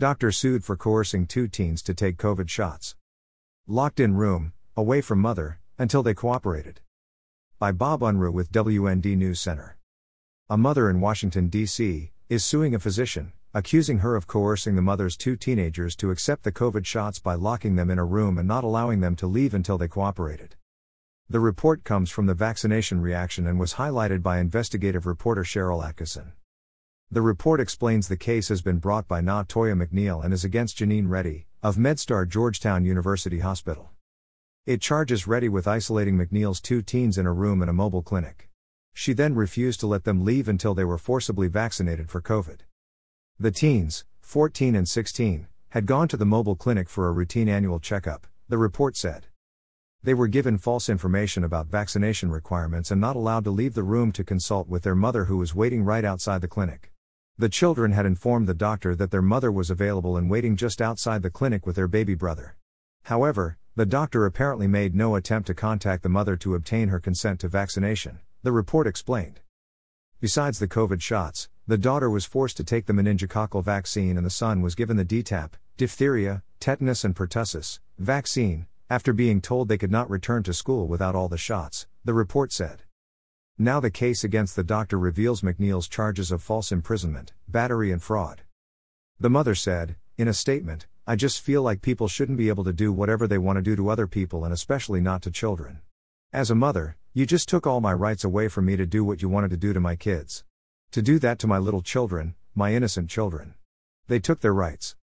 Doctor sued for coercing two teens to take COVID shots. Locked in room, away from mother, until they cooperated. By Bob Unruh with WND News Center. A mother in Washington, D.C., is suing a physician, accusing her of coercing the mother's two teenagers to accept the COVID shots by locking them in a room and not allowing them to leave until they cooperated. The report comes from the vaccination reaction and was highlighted by investigative reporter Sharyl Attkisson. The report explains the case has been brought by Na Toya McNeil and is against Janine Rethy, of MedStar Georgetown University Hospital. It charges Rethy with isolating McNeil's two teens in a room in a mobile clinic. She then refused to let them leave until they were forcibly vaccinated for COVID. The teens, 14 and 16, had gone to the mobile clinic for a routine annual checkup, the report said. They were given false information about vaccination requirements and not allowed to leave the room to consult with their mother who was waiting right outside the clinic. The children had informed the doctor that their mother was available and waiting just outside the clinic with their baby brother. However, the doctor apparently made no attempt to contact the mother to obtain her consent to vaccination, the report explained. Besides the COVID shots, the daughter was forced to take the meningococcal vaccine and the son was given the DTaP, diphtheria, tetanus, and pertussis vaccine, after being told they could not return to school without all the shots, the report said. Now the case against the doctor reveals McNeil's charges of false imprisonment, battery, and fraud. The mother said, in a statement, I just feel like people shouldn't be able to do whatever they want to do to other people and especially not to children. As a mother, you just took all my rights away from me to do what you wanted to do to my kids. To do that to my little children, my innocent children. They took their rights.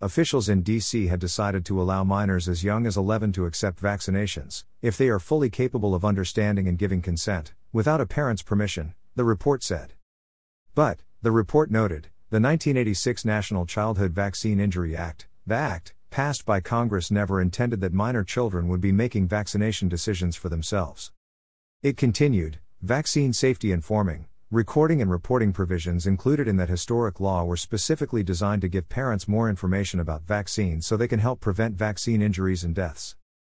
Officials in DC had decided to allow minors as young as 11 to accept vaccinations, if they are fully capable of understanding and giving consent, without a parent's permission, the report said. But, the report noted, the 1986 National Childhood Vaccine Injury Act, the Act, passed by Congress never intended that minor children would be making vaccination decisions for themselves. It continued, vaccine safety informing, Recording and reporting provisions included in that historic law were specifically designed to give parents more information about vaccines so they can help prevent vaccine injuries and deaths.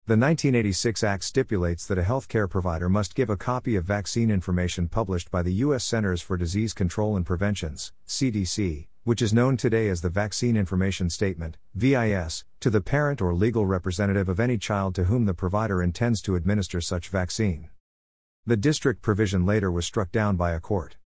The 1986 Act stipulates that a healthcare provider must give a copy of vaccine information published by the U.S. Centers for Disease Control and Prevention's CDC, which is known today as the Vaccine Information Statement VIS, to the parent or legal representative of any child to whom the provider intends to administer such vaccine. The district provision later was struck down by a court.